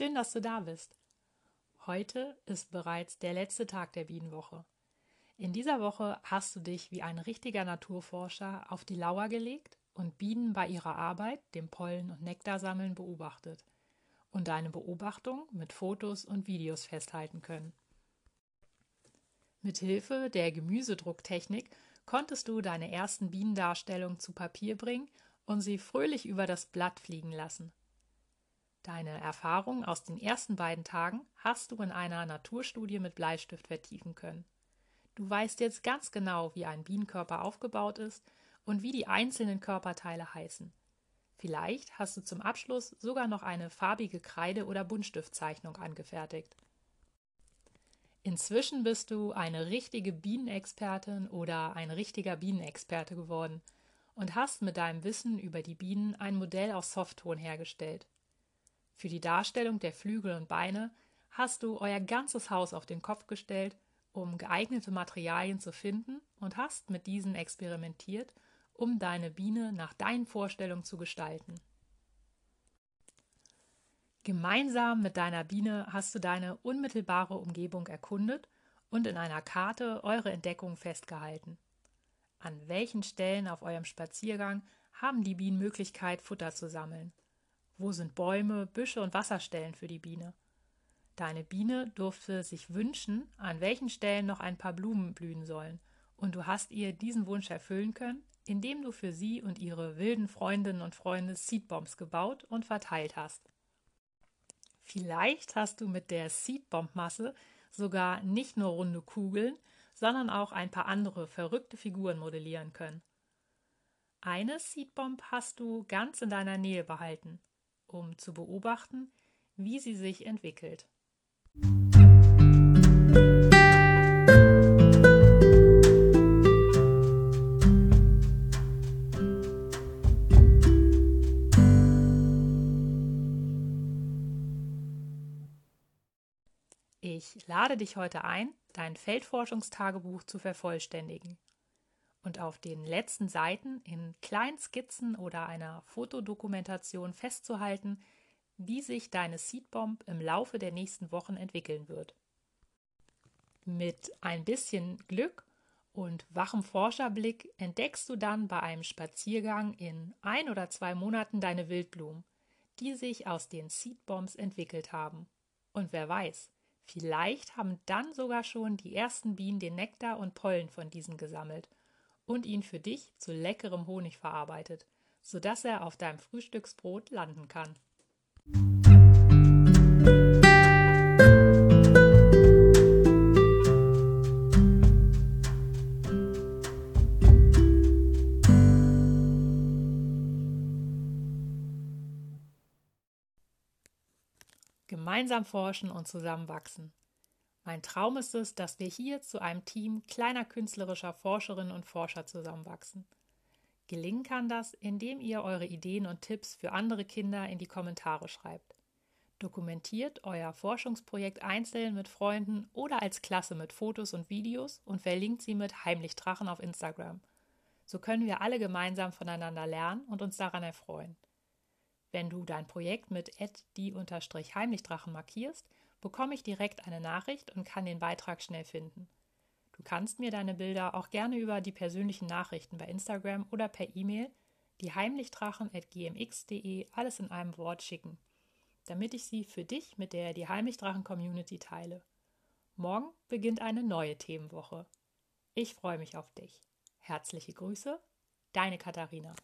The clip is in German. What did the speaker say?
Schön, dass du da bist. Heute ist bereits der letzte Tag der Bienenwoche. In dieser Woche hast du dich wie ein richtiger Naturforscher auf die Lauer gelegt und Bienen bei ihrer Arbeit, dem Pollen und Nektarsammeln beobachtet und deine Beobachtung mit Fotos und Videos festhalten können. Mit Hilfe der Gemüsedrucktechnik konntest du deine ersten Bienendarstellungen zu Papier bringen und sie fröhlich über das Blatt fliegen lassen. Deine Erfahrung aus den ersten beiden Tagen hast du in einer Naturstudie mit Bleistift vertiefen können. Du weißt jetzt ganz genau, wie ein Bienenkörper aufgebaut ist und wie die einzelnen Körperteile heißen. Vielleicht hast du zum Abschluss sogar noch eine farbige Kreide- oder Buntstiftzeichnung angefertigt. Inzwischen bist du eine richtige Bienenexpertin oder ein richtiger Bienenexperte geworden und hast mit deinem Wissen über die Bienen ein Modell aus Softton hergestellt. Für die Darstellung der Flügel und Beine hast du euer ganzes Haus auf den Kopf gestellt, um geeignete Materialien zu finden und hast mit diesen experimentiert, um deine Biene nach deinen Vorstellungen zu gestalten. Gemeinsam mit deiner Biene hast du deine unmittelbare Umgebung erkundet und in einer Karte eure Entdeckung festgehalten. An welchen Stellen auf eurem Spaziergang haben die Bienen Möglichkeit, Futter zu sammeln? Wo sind Bäume, Büsche und Wasserstellen für die Biene? Deine Biene durfte sich wünschen, an welchen Stellen noch ein paar Blumen blühen sollen, und du hast ihr diesen Wunsch erfüllen können, indem du für sie und ihre wilden Freundinnen und Freunde Seedbombs gebaut und verteilt hast. Vielleicht hast du mit der Seedbomb-Masse sogar nicht nur runde Kugeln, sondern auch ein paar andere verrückte Figuren modellieren können. Eine Seedbomb hast du ganz in deiner Nähe behalten um zu beobachten, wie sie sich entwickelt. Ich lade dich heute ein, dein Feldforschungstagebuch zu vervollständigen und auf den letzten Seiten in kleinen Skizzen oder einer Fotodokumentation festzuhalten, wie sich deine Seedbomb im Laufe der nächsten Wochen entwickeln wird. Mit ein bisschen Glück und wachem Forscherblick entdeckst du dann bei einem Spaziergang in ein oder zwei Monaten deine Wildblumen, die sich aus den Seedbombs entwickelt haben. Und wer weiß, vielleicht haben dann sogar schon die ersten Bienen den Nektar und Pollen von diesen gesammelt und ihn für dich zu leckerem Honig verarbeitet, sodass er auf deinem Frühstücksbrot landen kann. Gemeinsam forschen und zusammenwachsen. Mein Traum ist es, dass wir hier zu einem Team kleiner künstlerischer Forscherinnen und Forscher zusammenwachsen. Gelingen kann das, indem ihr eure Ideen und Tipps für andere Kinder in die Kommentare schreibt. Dokumentiert euer Forschungsprojekt einzeln mit Freunden oder als Klasse mit Fotos und Videos und verlinkt sie mit Heimlich Drachen auf Instagram. So können wir alle gemeinsam voneinander lernen und uns daran erfreuen. Wenn du dein Projekt mit die-heimlichdrachen markierst, bekomme ich direkt eine Nachricht und kann den Beitrag schnell finden. Du kannst mir deine Bilder auch gerne über die persönlichen Nachrichten bei Instagram oder per E-Mail die heimlichdrachen.gmx.de alles in einem Wort schicken, damit ich sie für dich mit der die Heimlichdrachen Community teile. Morgen beginnt eine neue Themenwoche. Ich freue mich auf dich. Herzliche Grüße, deine Katharina.